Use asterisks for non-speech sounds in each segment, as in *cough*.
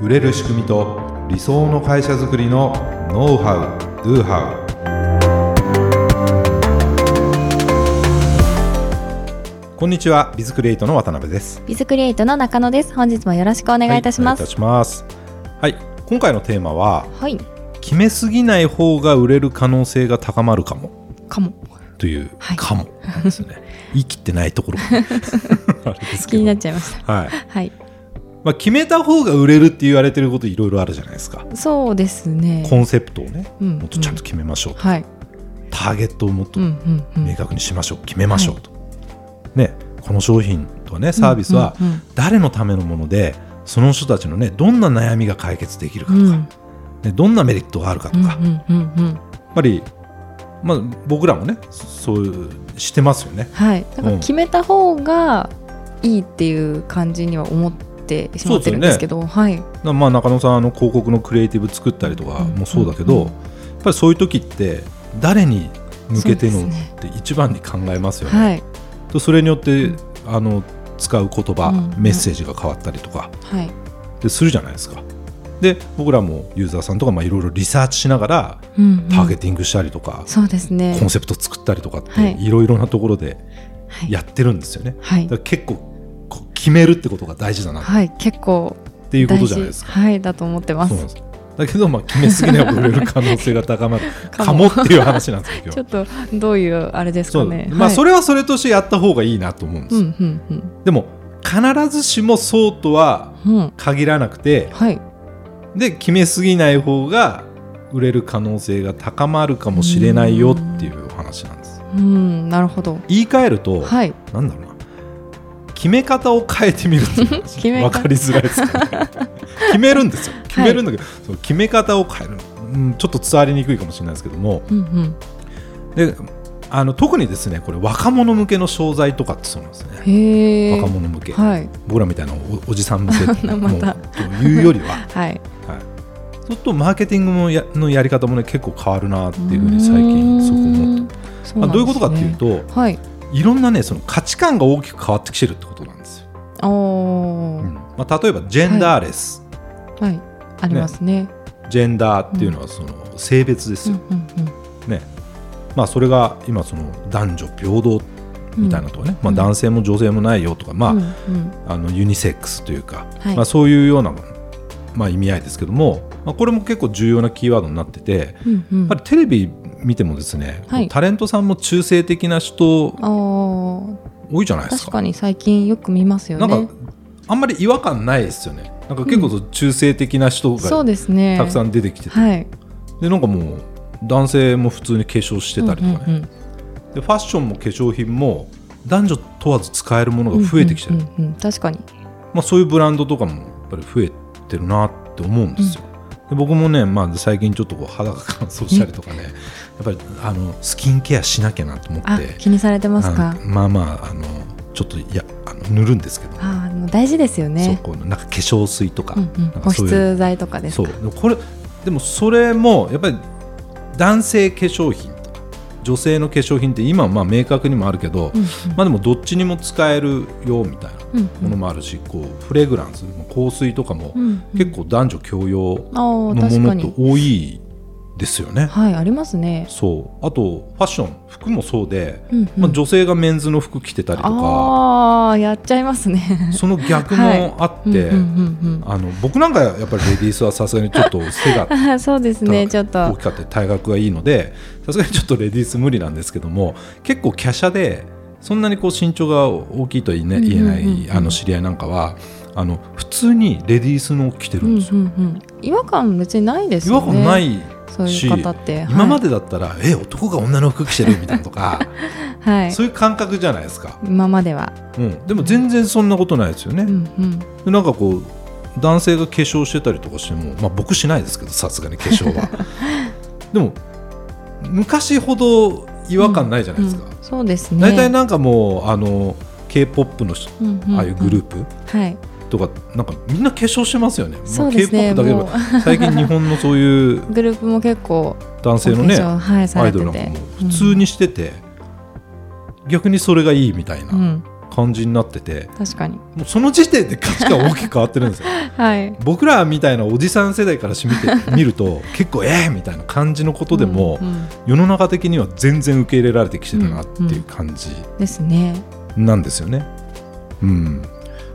売れる仕組みと理想の会社づくりのノウハウ・ドゥハウこんにちはビズクリエイトの渡辺です。ビズクリエイトの中野です。本日もよろしくお願いいたします。はい、いす。はい今回のテーマははい、決めすぎない方が売れる可能性が高まるかも。かも。という、はい。かもなんですね。言い切ってないところ *laughs* 気になっちゃいました。はい。はい、まあ、決めた方が売れるって言われてることいろいろあるじゃないですかそうですね。コンセプトをねうんもっとちゃんと決めましょう、はい。ターゲットをもっとうんうんうん。明確にしましょう、決めましょうと、ね、この商品とかねサービスはうんうん誰のためのものでその人たちのねどんな悩みが解決できるかとか、うんうんね、どんなメリットがあるかとか、やっうんうんうんうん。ぱり、まあ、僕らもねそういうしてますよね。はい。だからうん決めた方がいいっていう感じには思ってしまってるんですけど、はい。なまあ、中野さんあの広告のクリエイティブ作ったりとかもそうだけど、うんうんやっぱりそういう時って誰に向けてのって一番に考えますよね。はい。とそれによって、うんあの使う言葉、うんうんメッセージが変わったりとかはい。でするじゃないですか。で僕らもユーザーさんとかまあいろいろリサーチしながらうんうんターゲティングしたりとか、そうですね。コンセプト作ったりとかっはいていろいろなところではい。やってるんですよね。はい結構決めるってことが大事だなっはい。結構ていうことじゃないですか。はい。だと思ってますだけどまあ決めすぎない方が売れる可能性が高まる *laughs* かもっていう話なんですよ今日。*laughs* ちょっとどういうあれですかね。まあはいそれはそれとしてやった方がいいなと思うんですよ。うんうんうんでも必ずしもそうとはうん。限らなくてはい。で決めすぎない方が売れる可能性が高まるかもしれないよっていうお話なんですうん、なるほど。言い換えると、はい。なんだろうな決め方を変えてみるっていう話決め方。分かりづらいですかね。*laughs* 決めるんですよ。決めるんだけど、その決め方を変える、うん、ちょっと伝わりにくいかもしれないですけども。うんうん。であの特にですねこれ若者向けの商材とかってそうなんですね。若者向け、はい。僕らみたいなおおじさん向け。*laughs* というよりは。*laughs* はい。はい、そうするとマーケティングのやのやり方もね結構変わるなっていうふうに最近すごく思って。ってまあ、どういうことかっていうとはい。いろんなねその価値観が大きく変わってきてるってことなんですよ、おー。うん。まあ、例えばジェンダーレス、はい。ありますね。ジェンダーっていうのはその性別ですよ、うん。うん。ね。まあ、それが今その男女平等うん。みたいなとかね、まあ、うん。男性も女性もないよとか、まあうん。うん。あのユニセックスというか、はい。まあ、そういうような、まあ、意味合いですけども、まあ、これも結構重要なキーワードになってて、うん。うん。やっぱりテレビ見てもですね、はいタレントさんも中性的な人多いじゃないですか。確かに最近よく見ますよね。なんかあんまり違和感ないですよね。なんか結構中性的な人そうがですね。たくさん出てきてて、はい。でなんかもう男性も普通に化粧してたりとかね、うんうんうんでファッションも化粧品も男女問わず使えるものが増えてきてる、うんうんうん確かに。まあ、そういうブランドとかもやっぱり増えてるなって思うんですよ。で僕もね、まあ、最近ちょっとこう肌が乾燥したりとかねや *laughs* っぱりあのスキンケアしなきゃなと思っあて、気にされてますか？まあまああのちょっといやあの塗るんですけど、あー、でも大事ですよそうね。こうなんか化粧水とか,、うんうん。かそういう。湿剤とかですそう。か。でもこれでもそれもやっぱり男性化粧品とか女性の化粧品って今はまあ明確にもあるけど、うんうん。まあでもどっちにも使えるよみたいなうんものもあるし、こうフレグランス香水とかもうんうん。結構男女共用あのものって。多いですよね。はい、ありますね。そうあとファッション服もそうで、うんうんまあ、女性がメンズの服着てたりとかああ、やっちゃいますね。その逆もあって、うんうんあの僕なんかやっぱりレディースはさすがにちょっと背がうんうん。そうですね、ちょっと。大きかって体格がいいのでさすがにちょっとレディース無理なんですけども結構華奢でそんなにこう身長が大きいとは言えない,、あの知り合いなんかはあの普通にレディースのを着てるうんんですよ。うんうん。違和感別にないです違和よね。感ないそういう方って。今まで。でだったら、え男が女の服着てるみたいなとか、*laughs* はい。そういう感覚じゃないですか、今までは。うん、でも全然そんなことないですよね、うんうん。でなんかこう男性が化粧してたりとかしても、まあ、僕しないですけどさすがに化粧は *laughs* でも昔ほど違和感ないじゃないですか、うんそうですね。大体なんかもうあの k p o p の人うんうんうんああいうグループはい。とかなんかみんな化粧してますよね、そうですね。k p o p だけも。どう。*laughs* 最近日本のそういうグループも結構男性のねはいさアイドルなんかも普通にしてて、逆にそれがいいみたいな、うん。うん感じになってて確かに。もうその時点で価値観大きく変わってるんですよ。*laughs* はい。僕らみたいなおじさん世代からしてみて *laughs* 見ると結構ええみたいな感じのことでも、うんうん。世の中的には全然受け入れられてきてるなっていう感じですね。なんですよね。うん、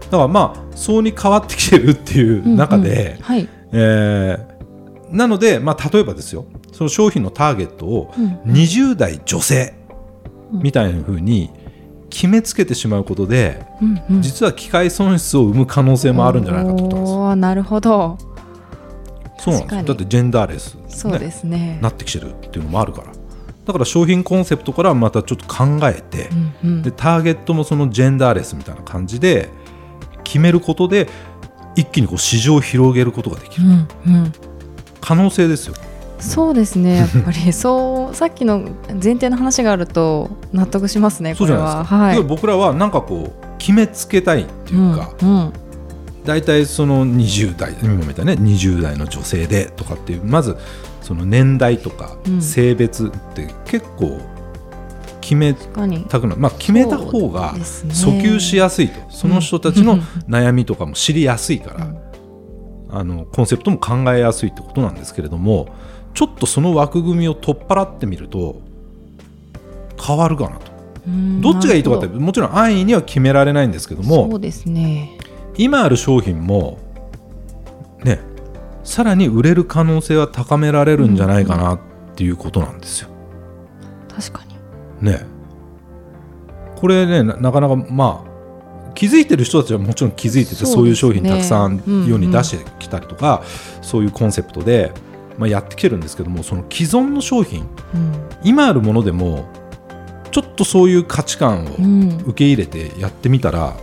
だからまあそうに変わってきてるっていう中で、うんうんはい。えーなので、まあ、例えばですよその商品のターゲットをうん。20代女性うん。みたいな風に決めつけてしまうことでうんうん。実は機械損失を生む可能性もあるんじゃないかと思ったんですなるほど。そうなんですだってジェンダーレス、そうですねなってきてるっていうのもあるから。だから商品コンセプトからまたちょっと考えて、うんうん。でターゲットもそのジェンダーレスみたいな感じで決めることで一気にこう市場を広げることができる、うんうん。可能性ですよ。そうですね。*laughs* やっぱりそうさっきの前提の話があると納得しますねこれは。はい。僕らはなんかこう決めつけたいっていうか、うんうん。大体その20代今みたいなね20代の女性でとかっていうまずその年代とかうん。性別って結構決めたくない、まあ、決めた方が訴求しやすいと。その人たちのうん。悩みとかも知りやすいから、うん。あのコンセプトも考えやすいってことなんですけれどもちょっとその枠組みを取っ払ってみると変わるかなと。うん。どっちがいいとかってもちろん安易には決められないんですけどもそうですね。今ある商品もねさらに売れる可能性は高められるんじゃないかなっていうことなんですよ。確かにね。これねななかなかまあ気づいてる人たちはもちろん気づいててそうね。いう商品たくさんうんうん世に出してきたりとか、そういうコンセプトで、まあ、やってきてるんですけどもその既存の商品うん。今あるものでもちょっとそういう価値観をうん。受け入れてやってみたら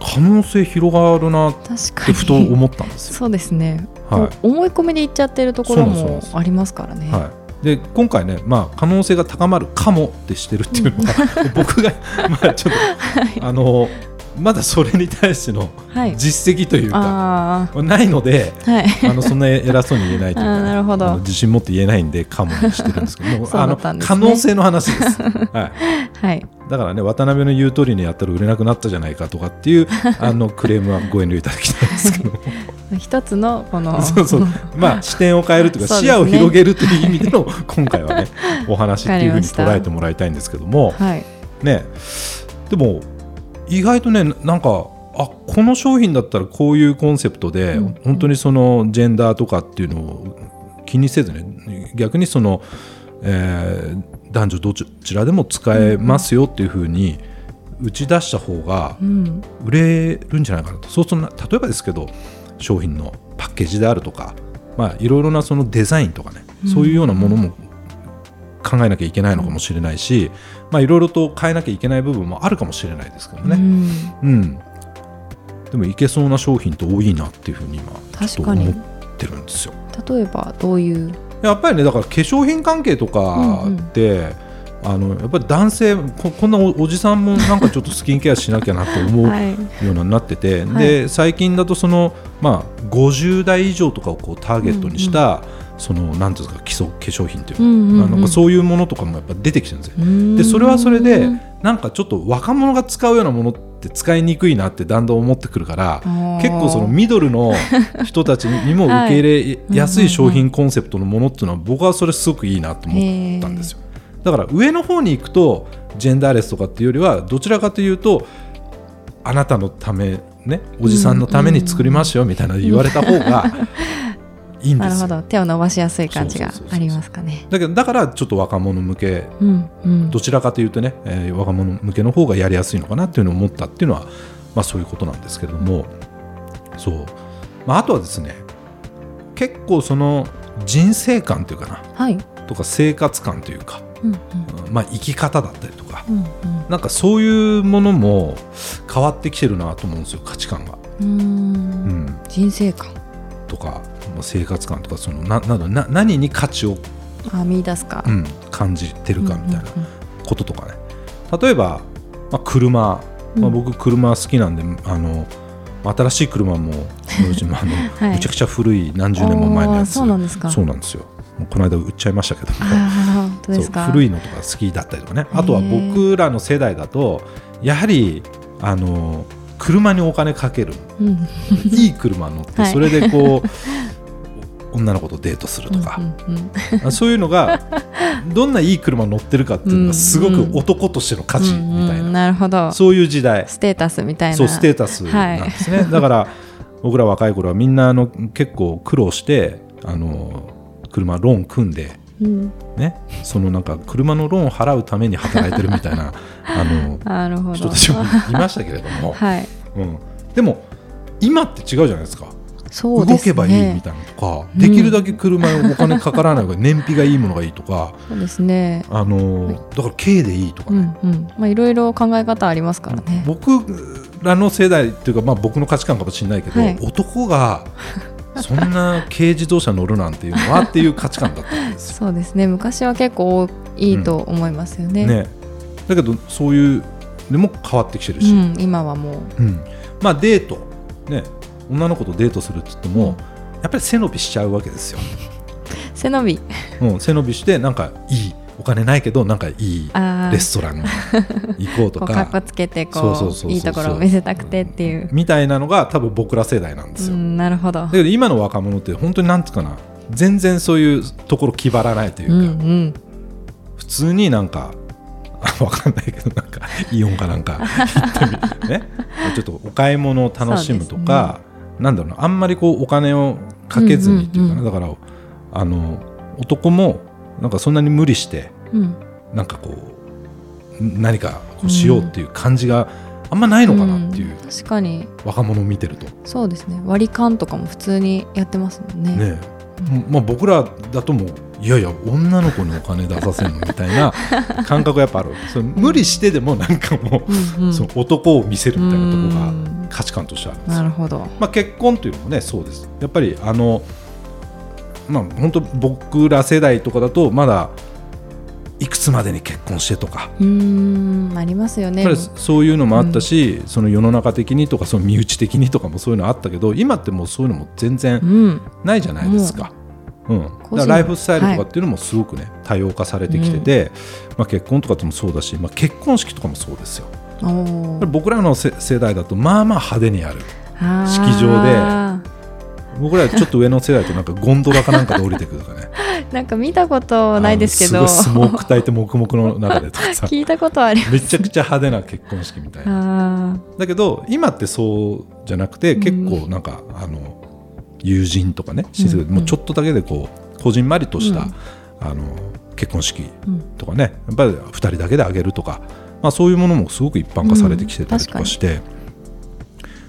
可能性広がるなってふと思ったんですよ。そうですね、はい。思い込みでいっちゃってるところもありますからね。はい、で今回ね、まあ、可能性が高まるかもってしてるっていうのは、*laughs* 僕が、まあ、ちょっと、あのまだそれに対してのはい、実績というか、あないのであはい。あのそんな偉そうに言えないというか、*laughs* あーなるほど。自信持って言えないんでかもにしてるんですけど *laughs* あの可能性の話です、はい、はいだからね渡辺の言う通りにやったら売れなくなったじゃないかとかっていう *laughs* あのクレームはご遠慮いただきたいんですけども。一つのこのそうそう。*laughs* まあ視点を変えるというか視野を広げるという意味での今回はねお話っていうふうに捉えてもらいたいんですけども。はい。ね。でも意外とねなんかあこの商品だったらこういうコンセプトで、うん。本当にそのジェンダーとかっていうのを気にせずね逆にその、えー男女どちらでも使えますよっていうふうに打ち出した方がうん。売れるんじゃないかなと。そうするとな例えばですけど商品のパッケージであるとか、まあ、いろいろなそのデザインとかね、うん。そういうようなものも考えなきゃいけないのかもしれないし、まあ、いろいろと変えなきゃいけない部分もあるかもしれないですけどね、うん。うん。でもいけそうな商品って多いなっていうふうに今ちょっと確かに。思ってるんですよ。例えばどういうやっぱりねだから化粧品関係とかって、あのやっぱり男性ここんなおおじさんもなんかちょっとスキンケアしなきゃなって思うはい。ようになってて、はい。で最近だとその、まあ、50代以上とかをこうターゲットにした、そのなんですか基礎化粧品っていうの、うんそういうものとかもやっぱ出てきてるんですよ。ででそれはそれでなんかちょっと若者が使うようなものって使いにくいなってだんだん思ってくるから結構そのミドルの人たちにも受け入れやすい商品コンセプトのものっていうのは僕はそれすごくいいなと思ったんですよ。だから上の方に行くとジェンダーレスとかっていうよりはどちらかというとあなたのためねおじさんのために作りましたよみたいな言われた方が *laughs* いいんですよ。なるほど。手を伸ばしやすい感じがありますかね。だけどだからちょっと若者向けうんうん。どちらかというとね、えー若者向けの方がやりやすいのかなっていうのを思ったっていうのは、まあ、そういうことなんですけれども。そう、まあ、あとはですね結構その人生観というかな。はい。とか生活観というか、うんうん。まあ、生き方だったりとかうんなんかそういうものも変わってきてるなと思うんですよ価値観が。うん。ううんん、人生観。とか、まあ、生活観とかそのななどな何に価値を、あ見出すか。うん、感じてるかみたいなうんうんこととかね。例えば、まあ、車。まあ、うん僕車好きなんであの新しい車もあの、*laughs* はい。むちゃくちゃ古い何十年も前のやつ。そうなんですか。そうなんですよ。この間売っちゃいましたけど。古いのとか好きだったりとかね。あとは僕らの世代だとやはりあの車にお金かける。うん。いい車乗って、*laughs* はい。それでこう *laughs* 女の子とデートするとか、うんうんあそういうのが *laughs* どんないい車乗ってるかっていうのがすごく男としての価値みたいうんうん。な、なるほど。そういう時代。ステータスみたいな。そうステータスなんですね、だから僕ら若い頃はみんなあの結構苦労してあの車ローン組んで、うん。ね、そのなんか車のローンを払うために働いてるみたいな *laughs* あの人たちもいましたけれども、*laughs* はい。うん、でも今って違うじゃないですか動けばいいみたいなのとか、できるだけ車にお金かからない方が燃費がいいものがいいとか。そうですね。あの、だから軽でいいとかうね、まあいろいろ考え方ありますからね。僕らの世代っていうか、まあ、僕の価値観かもしれないけど、はい。男がそんな軽自動車乗るなんていうのはっていう価値観だったんですよ。*laughs* そうですね。昔は結構いいと思いますよね,、ね、だけどそういうでも変わってきてるし、うん、今はもう。うん。まあデート、ね、女の子とデートするって言っても、やっぱり背伸びしちゃうわけですよ。*laughs* 背伸び。うん、背伸びしてなんかいいお金ないけどなんかいいあレストランに *laughs* 行こうとこうかっこかつけてこういいところを見せたくてっていう、みたいなのが多分僕ら世代なんですよ。うん、なるほど。だけど今の若者って本当になんつうかな全然そういうところ気張らないといううんか、うん。普通になんかあ *laughs* わかんないけどなんかイオンかなんか行ってみね。ちょっとお買い物を楽しむとか、なんだろうなあんまりこうお金をかけずにっていうかな、うんだからあの男もなんかそんなに無理してうん。なんかこう何かこうしようっていう感じがあんまないのかなっていう、ん。確かに。若者を見てると。そうですね。割り勘とかも普通にやってますもんね。ねまあ、僕らだともういやいや女の子にお金出させるのみたいな *laughs* 感覚がやっぱある。その無理してでもなんかもう、うんうん。その男を見せるみたいなとこがん。価値観としてあるんですよ。なるほど。まあ、結婚というのもねそうです。やっぱりあのまあ本当僕ら世代とかだとまだいくつまでに結婚してとか。うーんありますよね。そういうのもあったし、その世の中的にとかその身内的にとかもそういうのあったけど今ってもうそういうのも全然うん。ないじゃないですか。うん、だからライフスタイルとかっていうのもすごくね、多様化されてきてて、まあ、結婚とかもそうだし、まあ、結婚式とかもそうですよ。僕らのせ世代だとまあまあ派手にやる。式場で僕らちょっと上の世代となんかゴンドラかなんかで降りてくるとかね。*laughs* なんか見たことないですけど。すごいスモーク焚いて黙々の中でとかさ。聞いたことあります。めちゃくちゃ派手な結婚式みたいな。あだけど今ってそうじゃなくて結構なんか、あの友人とかね親戚でうん。もうちょっとだけでこうこじんまりとした、うん。あの結婚式とかね。やっぱり2人だけであげるとか、まあ、そういうものもすごく一般化されてきてたりとかして、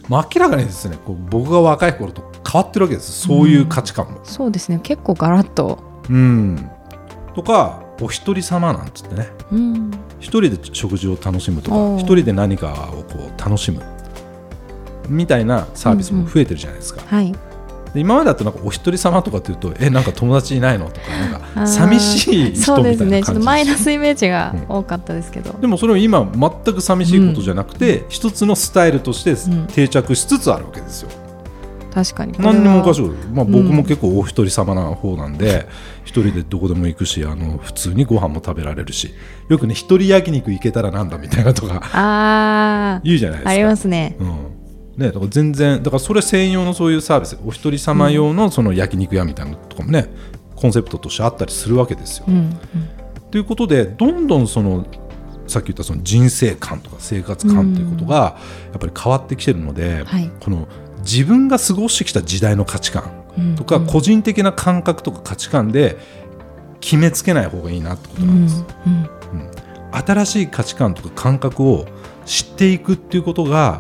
まあ、明らかにですねこう僕が若い頃と変わってるわけです。そういう価値観も。そうですね。結構ガラッと。うん。とかお一人様なんつってね。うん。一人で食事を楽しむとか一人で何かをこう楽しむ。みたいなサービスも増えてるじゃないですか、はい。で今までだとなんかお一人様とかっていうとえなんか友達いないのとか *laughs* なんあかー。寂しいそうです人みたいなね。ちょっとマイ感じですナスイメージがうん多かったですけど、でもそれを今全く寂しいことじゃなくて、一つのスタイルとしてん。定着しつつあるわけですよ、確かに。何にもおかしい、まあ、うん。僕も結構お一人様な方なんで、一人でどこでも行くしあの普通にご飯も食べられるしよくね一人焼肉行けたらなんだみたいなとかあ言うじゃないですか。あありますね。うん。ね、だから全然だからそれ専用のそういうサービスお一人様用のその焼肉屋みたいなのとかもね、コンセプトとしてあったりするわけですよ。うんうん。ということでどんどんそのさっき言ったその人生観とか生活観ということがやっぱり変わってきてるので、はい。この自分が過ごしてきた時代の価値観うん。とか、個人的な感覚とか価値観で決めつけない方がいいなってことうなんです。ん。うん。新しい価値観とか感覚を知っていくっていうことが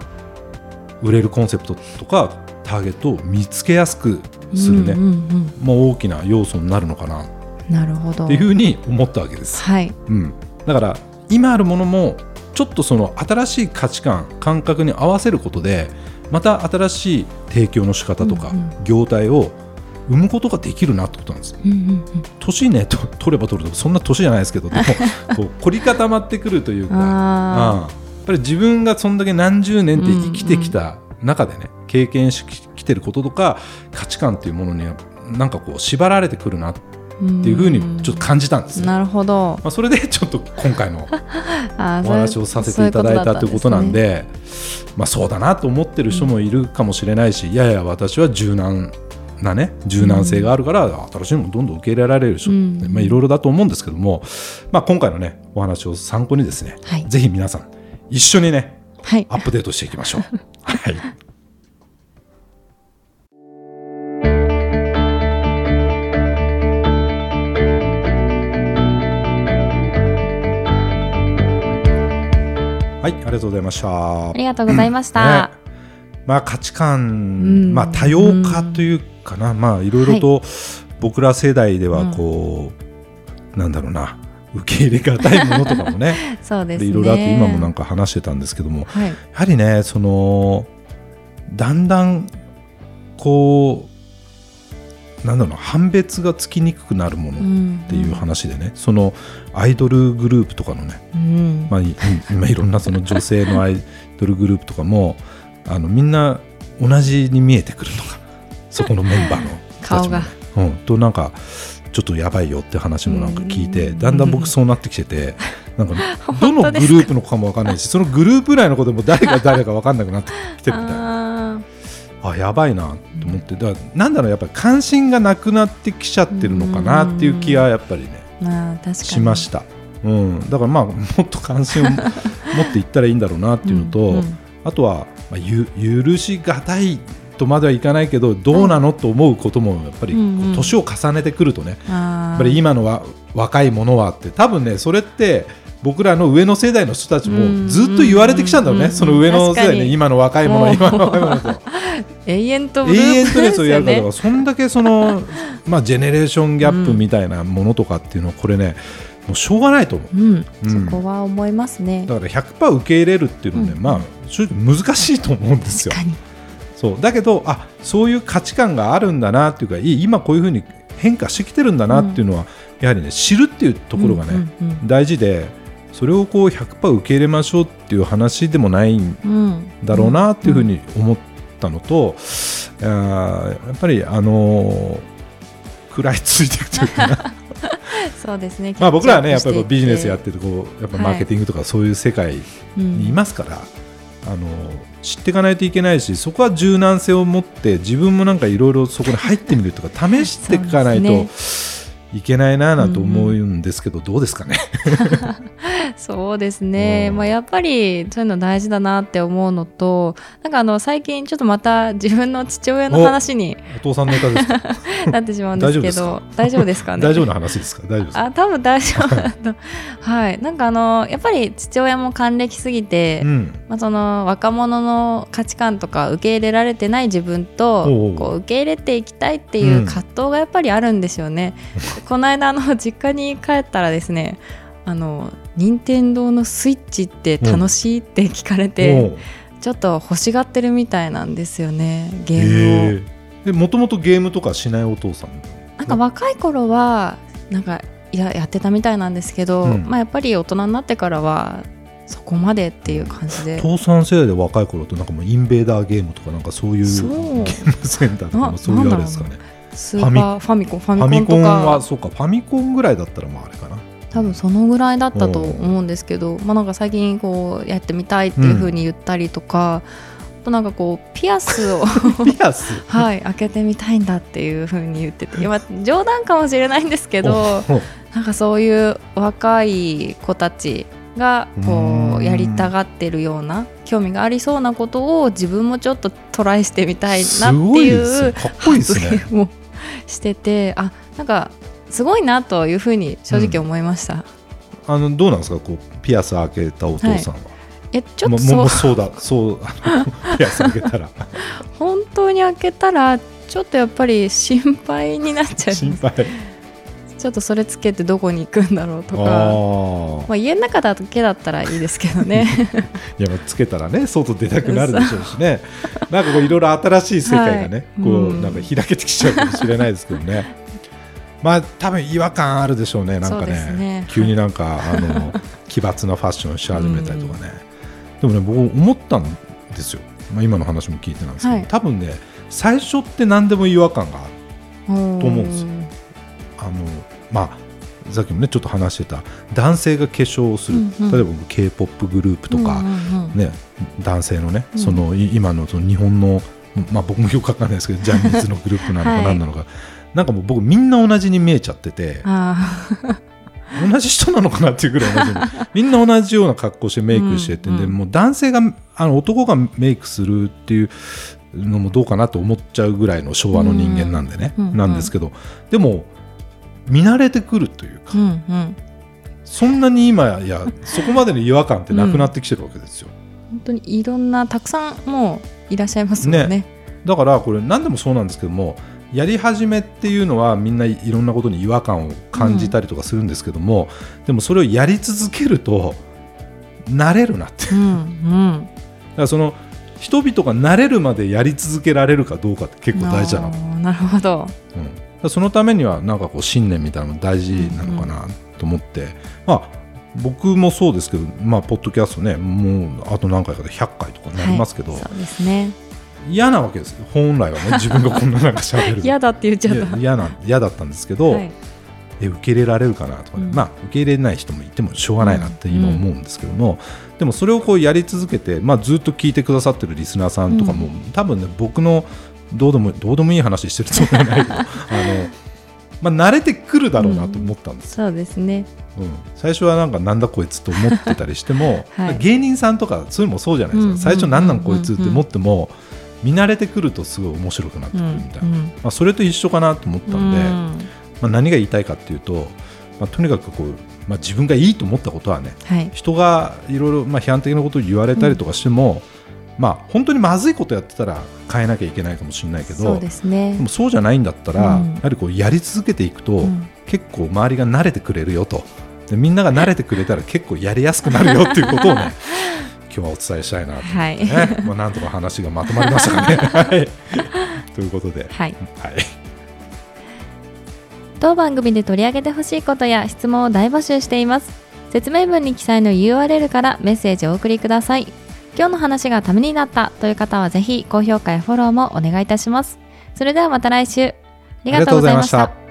売れるコンセプトとかターゲットを見つけやすくするね、うんうんうん。まあ、大きな要素になるのかな。っなるほど。ていうふうに思ったわけです。はい。うん、だから今あるものもちょっとその新しい価値観感覚に合わせることでまた新しい提供の仕方とか、業態を生むことができるなってことなんです。年ねと取れば取るとそんな年じゃないですけどでも *laughs* こう凝り固まってくるというか。あうんやっぱり自分がそんだけ何十年って生きてきた中でね、経験してきてることとか価値観っていうものにはなんかこう縛られてくるなっっていうふうにちょっと感じたんですね。なるほど、まあ、それでちょっと今回の *laughs* あお話をさせていただいたということなんでまあ、そうだなと思ってる人もいるかもしれないし、いやいや私は柔軟なね柔軟性があるから、新しいものどんどん受け入れられる人、うん。まあ、いろいろだと思うんですけども、まあ、今回のねお話を参考にですね、はい。ぜひ皆さん一緒にねはい。アップデートしていきましょう。*laughs* はいはい、ありがとうございました。ありがとうございました、ね。まあ、価値観、ん。まあ、多様化というかな、まあ、いろいろと僕ら世代ではこう、なんだろうな。受け入れがたいものとかもね。*laughs* そうですね。でいろいろあって今もなんか話してたんですけども。はい。やはりねそのだんだんこうなんだろうな判別がつきにくくなるものっていう話でね、そのアイドルグループとかのね。うん。まあ、い *laughs* 今いろんなその女性のアイドルグループとかもあのみんな同じに見えてくるとか。そこのメンバーの *laughs* 人たちも。ねうん、となんかちょっとやばいよって話もなんか聞いてうん。だんだん僕そうなってきててなんか *laughs* どのグループのかも分かんないしそのグループ内の子でも誰が誰か分かんなくなってきてるみたいなああやばいなと思ってだなんだろうやっぱり関心がなくなってきちゃってるのかなっていう気はやっぱりねーまあ確かに。しました、うん、だからまあもっと関心を *laughs* 持っていったらいいんだろうなっていうのと、うんうんあとは、まあ、ゆ許しがたいとまではいかないけどどうなのと思うこともやっぱり年を重ねてくるとね、やっぱり今のは若い者はって多分ねそれって僕らの上の世代の人たちもずっと言われてきたんだろうね、うんその上の世代ね今の若いもう。今の若い者と。*laughs* 永遠と永遠とやるか。らそんだけその *laughs* まあジェネレーションギャップみたいなものとかっていうのはこれねもうしょうがないと思う。うん、うん。そこは思いますね。だから100%受け入れるっていうのはね、うん。まあ正直難しいと思うんですよ。そう。だけどあそういう価値観があるんだなっていうか今こういうふうに変化してきてるんだなっていうのは、やはりね知るっていうところがね、うんうん。大事でそれをこう100%受け入れましょうっていう話でもないんうん。うんだろうなっていうふうに思ったのと、いやーやっぱりあのー食らいついていくというか。な *laughs* そうですね。まあ僕らはねやっぱりビジネスやっってるとこうやっぱマーケティングとかそういう世界てにいますから、あの知っていかないといけないしそこは柔軟性を持って自分もなんかいろいろそこに入ってみるとか *laughs* 試していかないといけないななと思うんですけど、どうですかね？*laughs* そうですね、うん。まあ、やっぱりそういうの大事だなって思うのとなんかあの最近ちょっとまた自分の父親の話にお父さんネタですか？*laughs* なってしまうんですけど大丈夫ですか？ね？大丈夫な話ですか？大丈夫ですか？あ多分大丈夫。だ *laughs* とはい。なんかあのやっぱり父親も還暦すぎて、うん。まあ、その若者の価値観とか受け入れられてない自分とこう受け入れていきたいっていう葛藤がやっぱりあるんですよね。この間あの *laughs* 実家に帰ったらですねあの任天堂のスイッチって楽しいって聞かれて、ちょっと欲しがってるみたいなんですよねゲームを。でもともとゲームとかしないお父さん？なんか若い頃はなんかいややってたみたいなんですけど、うん。まあ、やっぱり大人になってからはそこまでっていう感じで。父さん世代で若い頃ってなんかもうインベーダーゲームとかなんかそういうゲームセンターとかもそういうあれですかねスーパーファミコン。ファファミコンミコンとか。はそうかファミコンぐらいだったらまああれかな。多分そのぐらいだったと思うんですけど、まあ、なんか最近こうやってみたいっていう風に言ったりとか、あとなんかこうピアスを *laughs* ピアス？はい開けてみたいんだっていう風に言ってて。冗談かもしれないんですけどおなんかそういう若い子たちがこうん。うやりたがってるような興味がありそうなことを自分もちょっとトライしてみたいなってすごいですいうね。かっこいいです発ねしててあなんかすごいなというふうに正直思いました。あのどうなんですか？こうピアス開けたお父さんは、えちょっもとそう。ももそうだそう *laughs* ピアス開けたら。*laughs* 本当に開けたらちょっとやっぱり心配になっちゃい心ます。配ちょっとそれつけてどこに行くんだろうとかあまあ、家の中だけだったらいいですけどね。*laughs* いやまあつけたらね外出たくなるでしょうしね。なんかこういろいろ新しい世界がね、はい。こううん。なんか開けてきちゃうかもしれないですけどね。*laughs* まあ多分違和感あるでしょうねなんかね。すね。急になんかあの *laughs* 奇抜なファッションをし始めたりとかね、でもね僕思ったんですよ、まあ、今の話も聞いてなんですけど、はい。多分ね最初って何でも違和感があると思うんですよ。あのまあさっきもねちょっと話してた男性が化粧をする、うんうん。例えば k p o p グループとか、うんうんうん。ね、男性のね、うん。そのい今のその日本の、まあ、僕もよくわかんないですけど *laughs* ジャニーズのグループなのかはい。何なのか、なんかもう僕みんな同じに見えちゃってて。あ同じ人なのかなっていうぐらい同じ *laughs* みんな同じような格好してメイクしてって、うんうん。でもう男性があの男がメイクするっていうのもどうかなと思っちゃうぐらいの昭和の人間なんでね、うんうん。なんですけど。でも見慣れてくるというか、ーうんうん。そんなに今やそこまでの違和感ってなくなってきてるわけですよ。本当にいろんなたくさんもういらっしゃいますもんね。だからこれ何でもそうなんですけどもやり始めっていうのはみんないろんなことに違和感を感じたりとかするんですけども、でもそれをやり続けると慣れるなって。だうんうん。からその人々が慣れるまでやり続けられるかどうかって結構大事だななるほど。うん、そのためにはなんかこう信念みたいなの大事なのかなと思って、まあ僕もそうですけど、まあ、ポッドキャストねもうあと何回かで100回とかなりますけど、はい、そうですね。嫌なわけです。よ本来はね自分がこんななんか喋るの。嫌だって言っちゃった。嫌な嫌だったんですけど、はい。え受け入れられるかなとかね、うん。まあ受け入れない人もいてもしょうがないなって今思うんですけども、でもそれをこうやり続けて、まあ、ずっと聞いてくださってるリスナーさんとかも、う多分ね僕のどうでもどうでもいい話してるつもりはないけど *laughs* あの、まあ、慣れてくるだろうなと思ったんです。よ、そうですね。うん。最初はなんかなんだこいつと思ってたりしても、*laughs* はい。芸人さんとかそういうのもそうじゃないですか、うん最初なんなんこいつって思っても、見慣れてくるとすごい面白くなってくるみたいな、まあ、それと一緒かなと思ったんで、まあ、何が言いたいかっていうと、まあ、とにかくこう、まあ、自分がいいと思ったことはねはい。人がいろいろまあ批判的なことを言われたりとかしても、まあ、本当にまずいことやってたら変えなきゃいけないかもしれないけどそうですね。でもそうじゃないんだったら、うん。やはりこうやり続けていくと、うん。結構周りが慣れてくれるよと。でみんなが慣れてくれたら結構やりやすくなるよっていうことをね *laughs* 今日はお伝えしたいなと、はい。ねまあ、なんとか話がまとまりましたかね。*laughs* はい。ということで、はい。はい。当番組で取り上げてほしいことや質問を大募集しています。説明文に記載の URL からメッセージをお送りください今日の話がためになったという方はぜひ高評価やフォローもお願いいたします。それではまた来週。ありがとうございました。